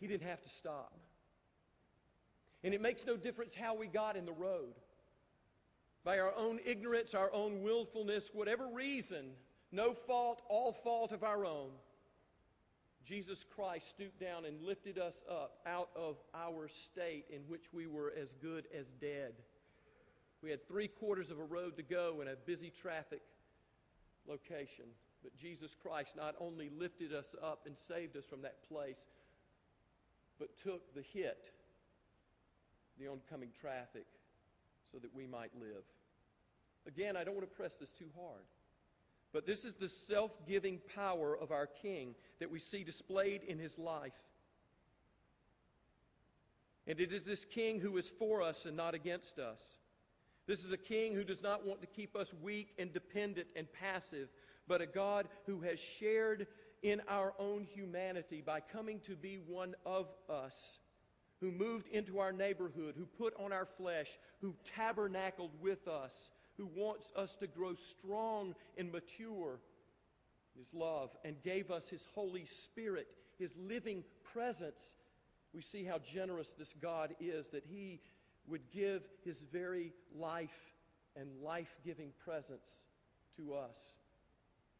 He didn't have to stop. And it makes no difference how we got in the road. By our own ignorance, our own willfulness, whatever reason, no fault, all fault of our own, Jesus Christ stooped down and lifted us up out of our state in which we were as good as dead. We had three quarters of a road to go in a busy traffic location. But Jesus Christ not only lifted us up and saved us from that place, but took the hit, the oncoming traffic, so that we might live. Again, I don't want to press this too hard. But this is the self giving power of our King that we see displayed in his life. And it is this King who is for us and not against us. This is a King who does not want to keep us weak and dependent and passive, but a God who has shared in our own humanity by coming to be one of us, who moved into our neighborhood, who put on our flesh, who tabernacled with us, who wants us to grow strong and mature his love and gave us his Holy Spirit, his living presence. We see how generous this God is that he would give his very life and life giving presence to us.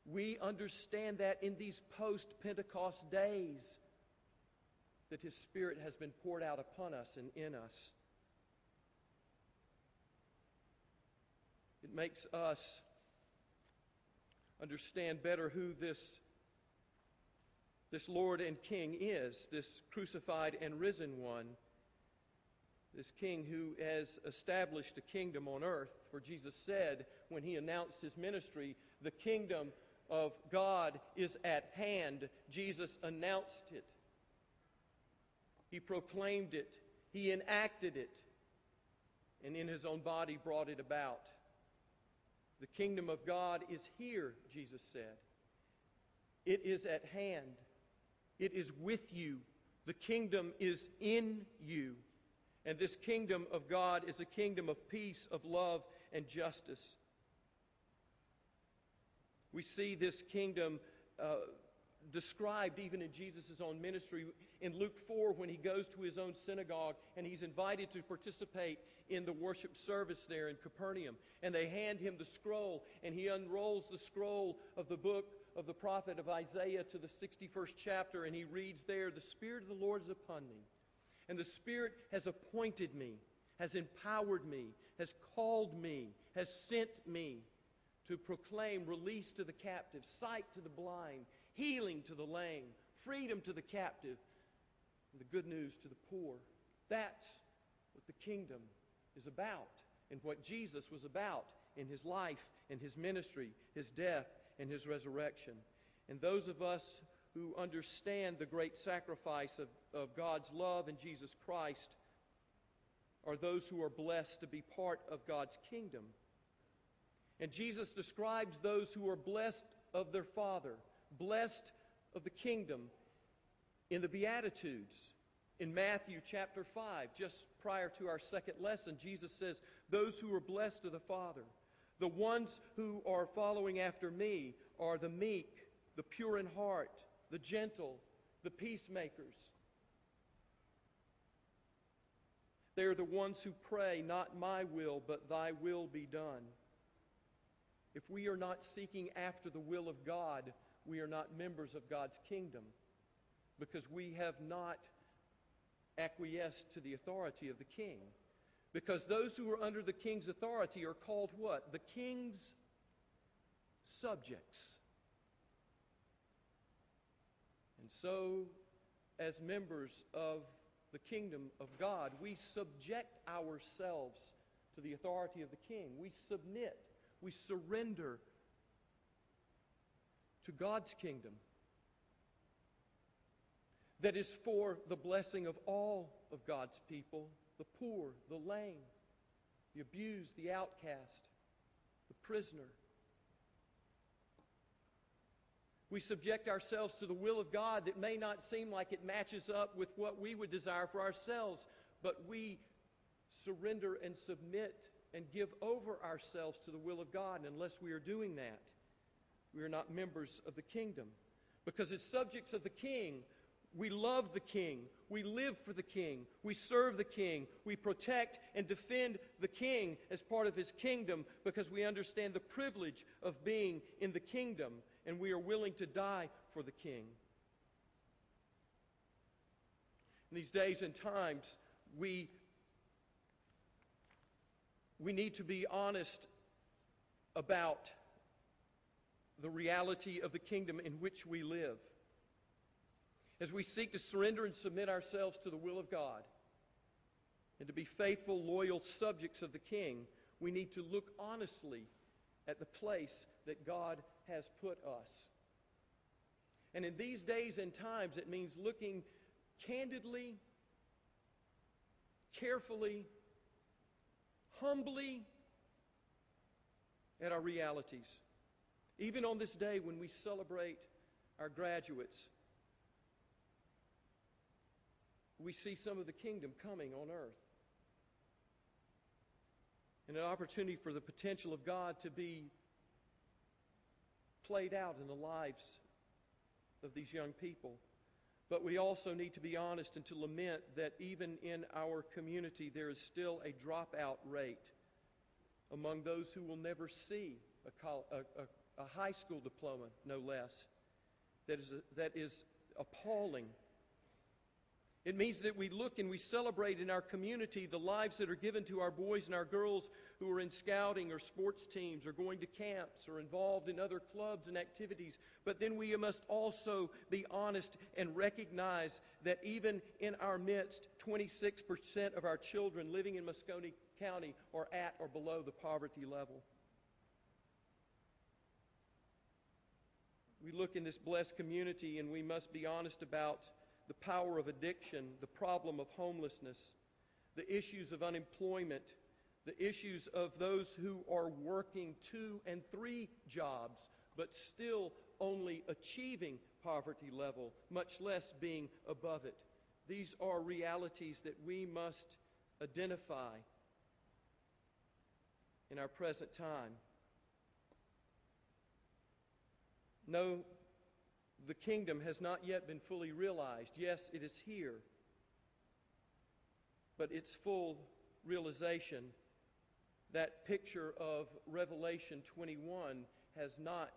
We understand that in these post Pentecost days, that his Spirit has been poured out upon us and in us. It makes us understand better who this, this Lord and King is, this crucified and risen one, this King who has established a kingdom on earth. For Jesus said when he announced his ministry, the kingdom of God is at hand. Jesus announced it, he proclaimed it, he enacted it, and in his own body brought it about. The kingdom of God is here, Jesus said. It is at hand. It is with you. The kingdom is in you. And this kingdom of God is a kingdom of peace, of love, and justice. We see this kingdom uh, described even in Jesus' own ministry. In Luke 4, when he goes to his own synagogue and he's invited to participate in the worship service there in Capernaum, and they hand him the scroll, and he unrolls the scroll of the book of the prophet of Isaiah to the 61st chapter, and he reads there, The Spirit of the Lord is upon me, and the Spirit has appointed me, has empowered me, has called me, has sent me to proclaim release to the captive, sight to the blind, healing to the lame, freedom to the captive, and the good news to the poor. That's what the kingdom is about and what Jesus was about in his life in his ministry, his death and his resurrection. And those of us who understand the great sacrifice of, of God's love in Jesus Christ are those who are blessed to be part of God's kingdom. And Jesus describes those who are blessed of their Father blessed of the kingdom in the Beatitudes. In Matthew chapter 5, just prior to our second lesson, Jesus says, Those who are blessed of the Father, the ones who are following after me are the meek, the pure in heart, the gentle, the peacemakers. They are the ones who pray, Not my will, but thy will be done. If we are not seeking after the will of God, we are not members of God's kingdom because we have not acquiesced to the authority of the king. Because those who are under the king's authority are called what? The king's subjects. And so, as members of the kingdom of God, we subject ourselves to the authority of the king. We submit, we surrender to God's kingdom that is for the blessing of all of God's people the poor, the lame, the abused, the outcast, the prisoner. We subject ourselves to the will of God that may not seem like it matches up with what we would desire for ourselves, but we surrender and submit and give over ourselves to the will of God. And unless we are doing that, we are not members of the kingdom. Because as subjects of the king, We love the king. We live for the king. We serve the king. We protect and defend the king as part of his kingdom because we understand the privilege of being in the kingdom and we are willing to die for the king. In these days and times, we, we need to be honest about the reality of the kingdom in which we live. As we seek to surrender and submit ourselves to the will of God and to be faithful, loyal subjects of the King, we need to look honestly at the place that God has put us. And in these days and times, it means looking candidly, carefully, humbly at our realities. Even on this day when we celebrate our graduates, we see some of the kingdom coming on earth. And an opportunity for the potential of God to be played out in the lives of these young people. But we also need to be honest and to lament that even in our community, there is still a dropout rate among those who will never see a, a, a, a high school diploma, no less. That is, that is appalling. It means that we look and we celebrate in our community the lives that are given to our boys and our girls who are in scouting or sports teams or going to camps or involved in other clubs and activities. But then we must also be honest and recognize that even in our midst, 26% of our children living in Muscogee County are at or below the poverty level. We look in this blessed community and we must be honest about the power of addiction, the problem of homelessness, the issues of unemployment, the issues of those who are working two and three jobs, but still only achieving poverty level, much less being above it. These are realities that we must identify in our present time. No the kingdom has not yet been fully realized. Yes, it is here, but its full realization, that picture of Revelation 21, has not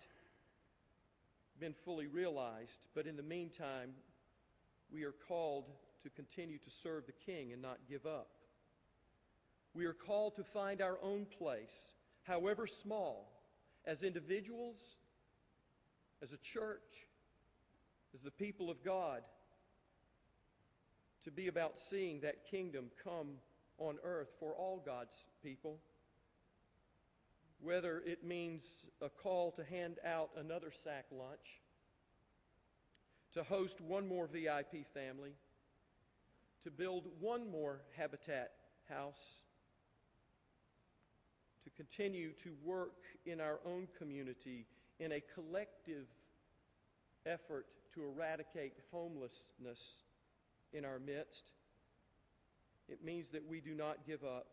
been fully realized. But in the meantime, we are called to continue to serve the King and not give up. We are called to find our own place, however small, as individuals, as a church, as the people of God to be about seeing that kingdom come on earth for all God's people. Whether it means a call to hand out another sack lunch, to host one more VIP family, to build one more habitat house, to continue to work in our own community in a collective effort to eradicate homelessness in our midst. It means that we do not give up.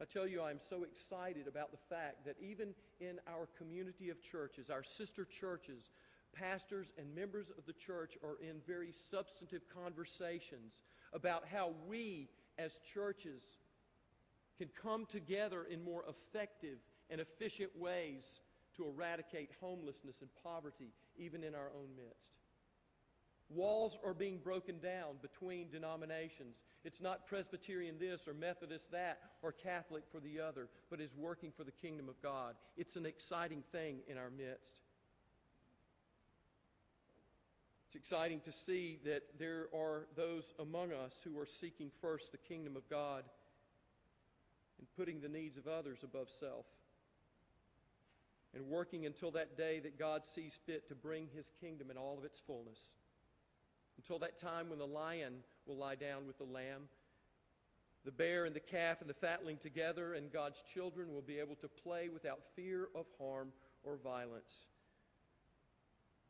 I tell you, I'm so excited about the fact that even in our community of churches, our sister churches, pastors and members of the church are in very substantive conversations about how we as churches can come together in more effective and efficient ways to eradicate homelessness and poverty even in our own midst. Walls are being broken down between denominations. It's not Presbyterian this or Methodist that or Catholic for the other, but is working for the kingdom of God. It's an exciting thing in our midst. It's exciting to see that there are those among us who are seeking first the kingdom of God and putting the needs of others above self and working until that day that God sees fit to bring his kingdom in all of its fullness. Until that time when the lion will lie down with the lamb, the bear and the calf and the fatling together, and God's children will be able to play without fear of harm or violence.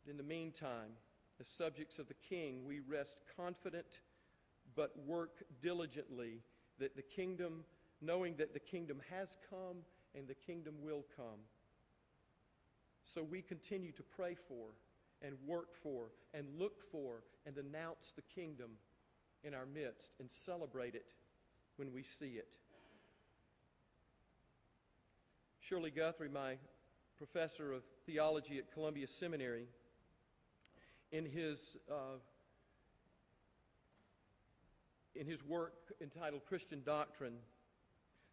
But in the meantime, as subjects of the king, we rest confident but work diligently that the kingdom, knowing that the kingdom has come and the kingdom will come. So we continue to pray for and work for and look for and announce the kingdom in our midst and celebrate it when we see it. Shirley Guthrie, my professor of theology at Columbia Seminary, in his, uh, in his work entitled Christian Doctrine,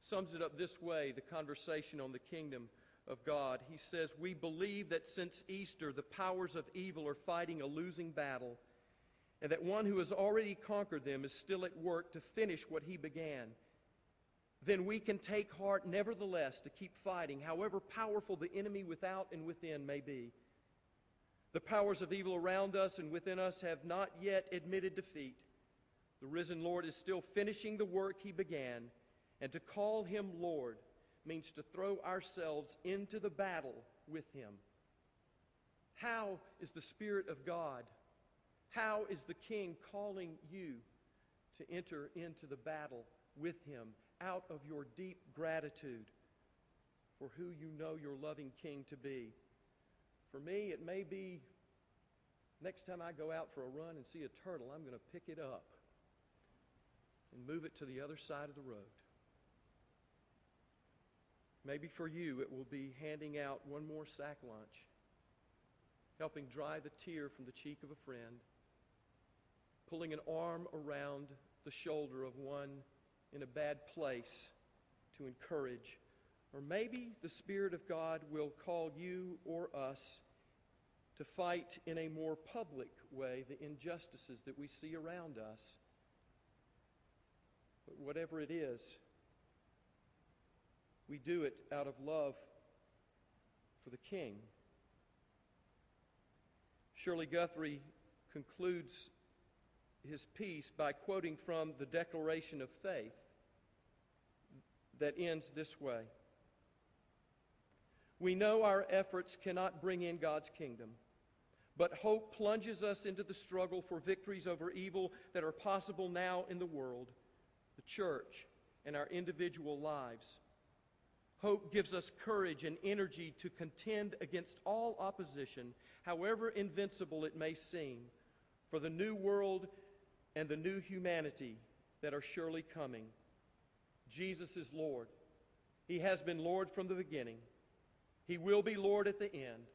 sums it up this way the conversation on the kingdom of God. He says, We believe that since Easter, the powers of evil are fighting a losing battle, and that one who has already conquered them is still at work to finish what he began. Then we can take heart, nevertheless, to keep fighting, however powerful the enemy without and within may be. The powers of evil around us and within us have not yet admitted defeat. The risen Lord is still finishing the work he began, and to call him Lord means to throw ourselves into the battle with Him. How is the Spirit of God? How is the King calling you to enter into the battle with Him out of your deep gratitude for who you know your loving King to be? For me, it may be next time I go out for a run and see a turtle, I'm going to pick it up and move it to the other side of the road. Maybe for you, it will be handing out one more sack lunch, helping dry the tear from the cheek of a friend, pulling an arm around the shoulder of one in a bad place to encourage. Or maybe the Spirit of God will call you or us to fight in a more public way the injustices that we see around us. But whatever it is, we do it out of love for the King. Shirley Guthrie concludes his piece by quoting from the Declaration of Faith that ends this way We know our efforts cannot bring in God's kingdom, but hope plunges us into the struggle for victories over evil that are possible now in the world, the church, and our individual lives. Hope gives us courage and energy to contend against all opposition, however invincible it may seem, for the new world and the new humanity that are surely coming. Jesus is Lord. He has been Lord from the beginning. He will be Lord at the end.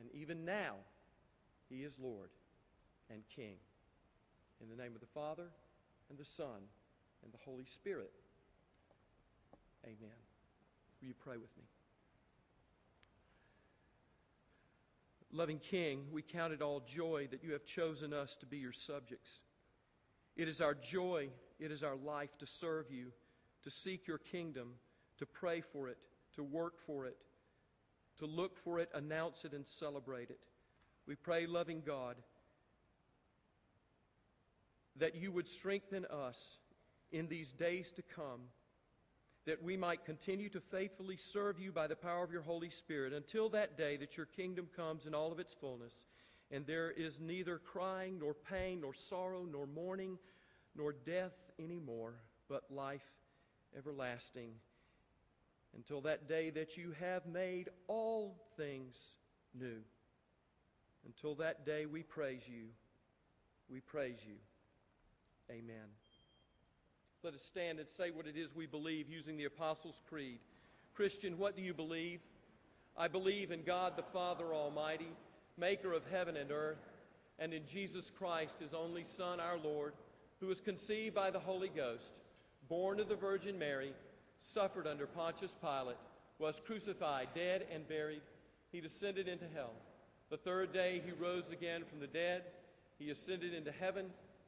And even now, He is Lord and King. In the name of the Father, and the Son, and the Holy Spirit. Amen. Will you pray with me? Loving King, we count it all joy that you have chosen us to be your subjects. It is our joy, it is our life to serve you, to seek your kingdom, to pray for it, to work for it, to look for it, announce it, and celebrate it. We pray, loving God, that you would strengthen us in these days to come that we might continue to faithfully serve you by the power of your Holy Spirit until that day that your kingdom comes in all of its fullness, and there is neither crying, nor pain, nor sorrow, nor mourning, nor death anymore, but life everlasting. Until that day that you have made all things new. Until that day, we praise you. We praise you. Amen. Let us stand and say what it is we believe using the Apostles' Creed. Christian, what do you believe? I believe in God the Father Almighty, maker of heaven and earth, and in Jesus Christ, his only Son, our Lord, who was conceived by the Holy Ghost, born of the Virgin Mary, suffered under Pontius Pilate, was crucified, dead, and buried. He descended into hell. The third day he rose again from the dead. He ascended into heaven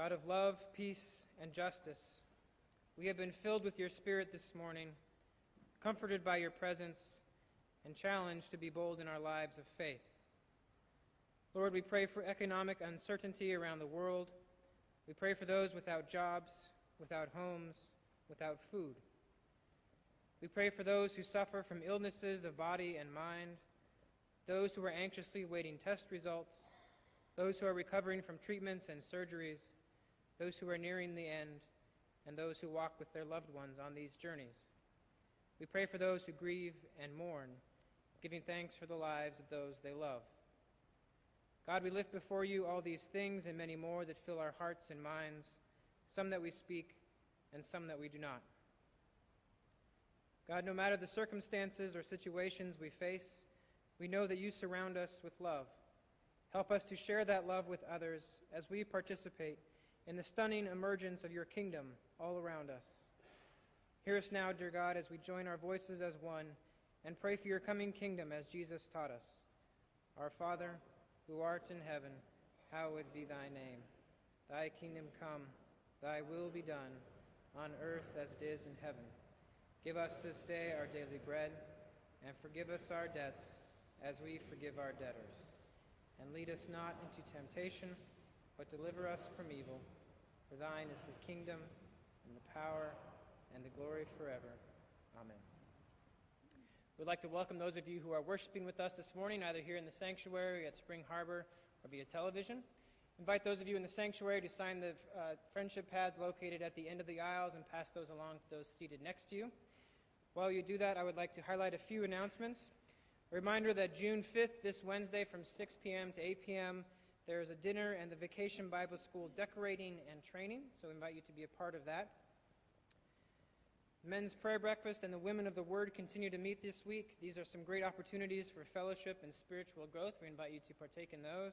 God of love, peace, and justice, we have been filled with your Spirit this morning, comforted by your presence, and challenged to be bold in our lives of faith. Lord, we pray for economic uncertainty around the world. We pray for those without jobs, without homes, without food. We pray for those who suffer from illnesses of body and mind, those who are anxiously waiting test results, those who are recovering from treatments and surgeries, those who are nearing the end, and those who walk with their loved ones on these journeys. We pray for those who grieve and mourn, giving thanks for the lives of those they love. God, we lift before you all these things and many more that fill our hearts and minds, some that we speak and some that we do not. God, no matter the circumstances or situations we face, we know that you surround us with love. Help us to share that love with others as we participate in the stunning emergence of your kingdom all around us. Hear us now, dear God, as we join our voices as one and pray for your coming kingdom as Jesus taught us. Our Father, who art in heaven, hallowed be thy name. Thy kingdom come, thy will be done, on earth as it is in heaven. Give us this day our daily bread, and forgive us our debts as we forgive our debtors. And lead us not into temptation, but deliver us from evil. For thine is the kingdom, and the power, and the glory forever. Amen. We'd like to welcome those of you who are worshiping with us this morning, either here in the sanctuary, at Spring Harbor, or via television. Invite those of you in the sanctuary to sign the uh, friendship pads located at the end of the aisles and pass those along to those seated next to you. While you do that, I would like to highlight a few announcements. A reminder that June 5th, this Wednesday from 6 p.m. to 8 p.m., there is a dinner and the Vacation Bible School decorating and training, so we invite you to be a part of that. Men's prayer breakfast and the Women of the Word continue to meet this week. These are some great opportunities for fellowship and spiritual growth. We invite you to partake in those.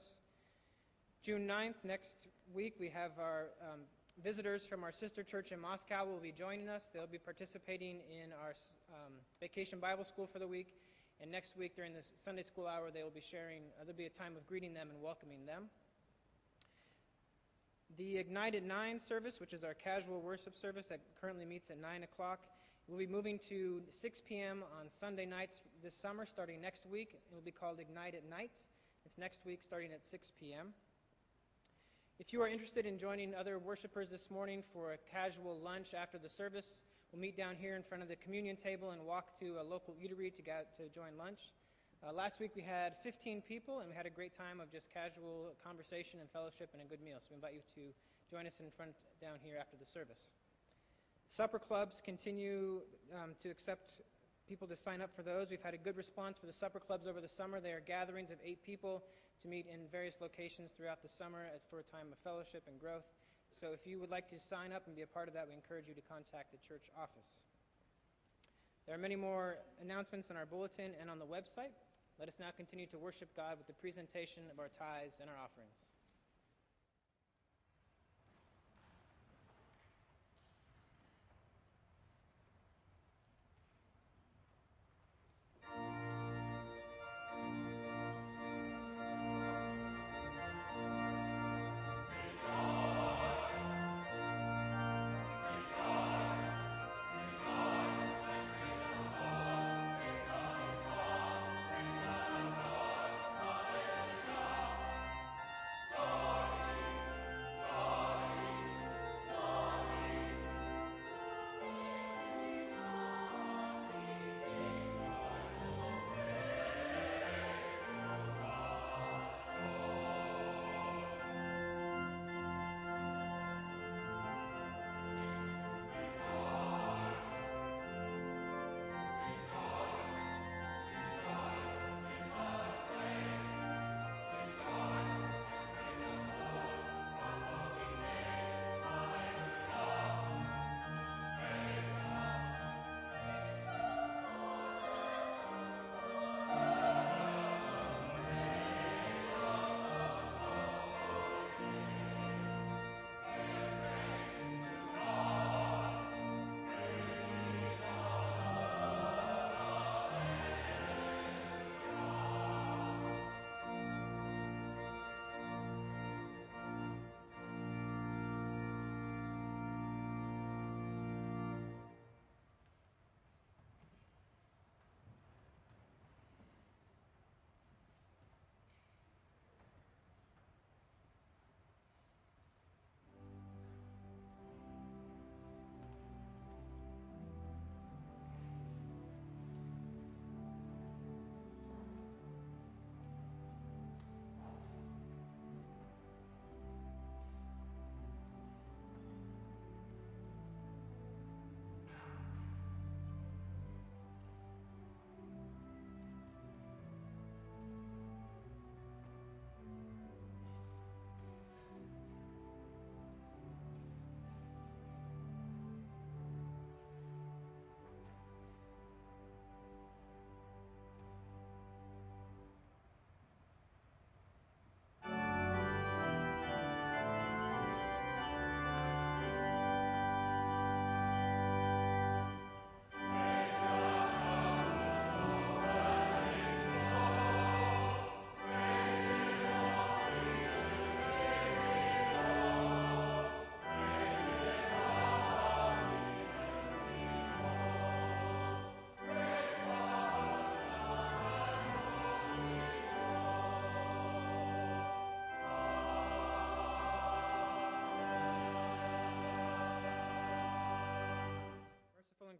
June 9th, next week, we have our um, visitors from our sister church in Moscow will be joining us. They'll be participating in our um, vacation Bible school for the week. And next week, during the Sunday school hour, they will be sharing, uh, there'll be a time of greeting them and welcoming them. The Ignite at 9 service, which is our casual worship service that currently meets at 9 o'clock, will be moving to 6 p.m. on Sunday nights this summer, starting next week. It will be called Ignite at Night. It's next week, starting at 6 p.m. If you are interested in joining other worshipers this morning for a casual lunch after the service, we'll meet down here in front of the communion table and walk to a local eatery to, get, to join lunch. Uh, last week we had 15 people, and we had a great time of just casual conversation and fellowship and a good meal. So we invite you to join us in front down here after the service. Supper clubs continue um, to accept people to sign up for those. We've had a good response for the supper clubs over the summer. They are gatherings of eight people to meet in various locations throughout the summer for a time of fellowship and growth. So if you would like to sign up and be a part of that, we encourage you to contact the church office. There are many more announcements in our bulletin and on the website. Let us now continue to worship God with the presentation of our tithes and our offerings.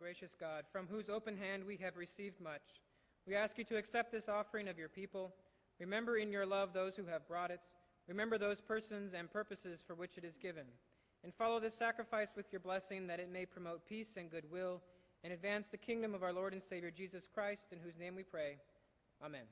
Gracious God, from whose open hand we have received much, we ask you to accept this offering of your people. Remember in your love those who have brought it. Remember those persons and purposes for which it is given. And follow this sacrifice with your blessing that it may promote peace and goodwill and advance the kingdom of our Lord and Savior Jesus Christ, in whose name we pray. Amen.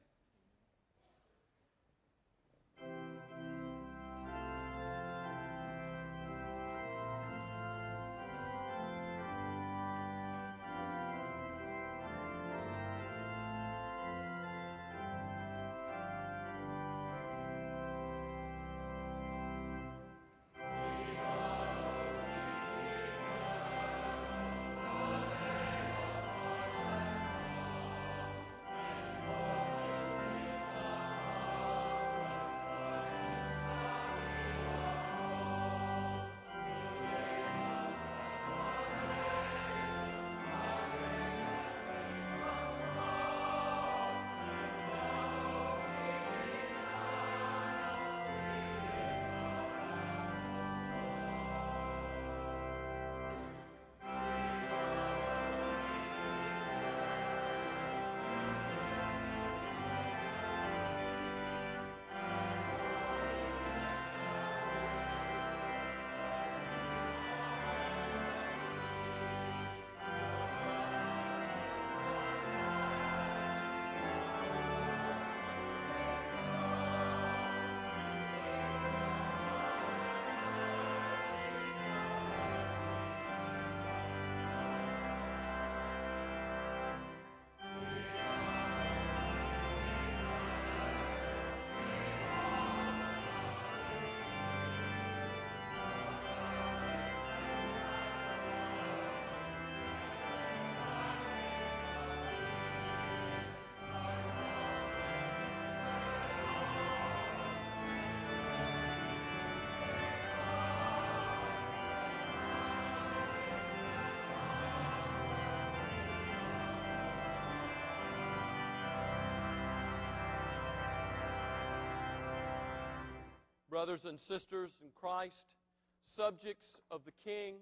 Brothers and sisters in Christ, subjects of the King,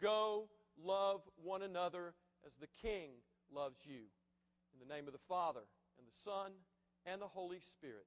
go love one another as the King loves you. In the name of the Father, and the Son, and the Holy Spirit.